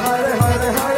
ہر ہر ہر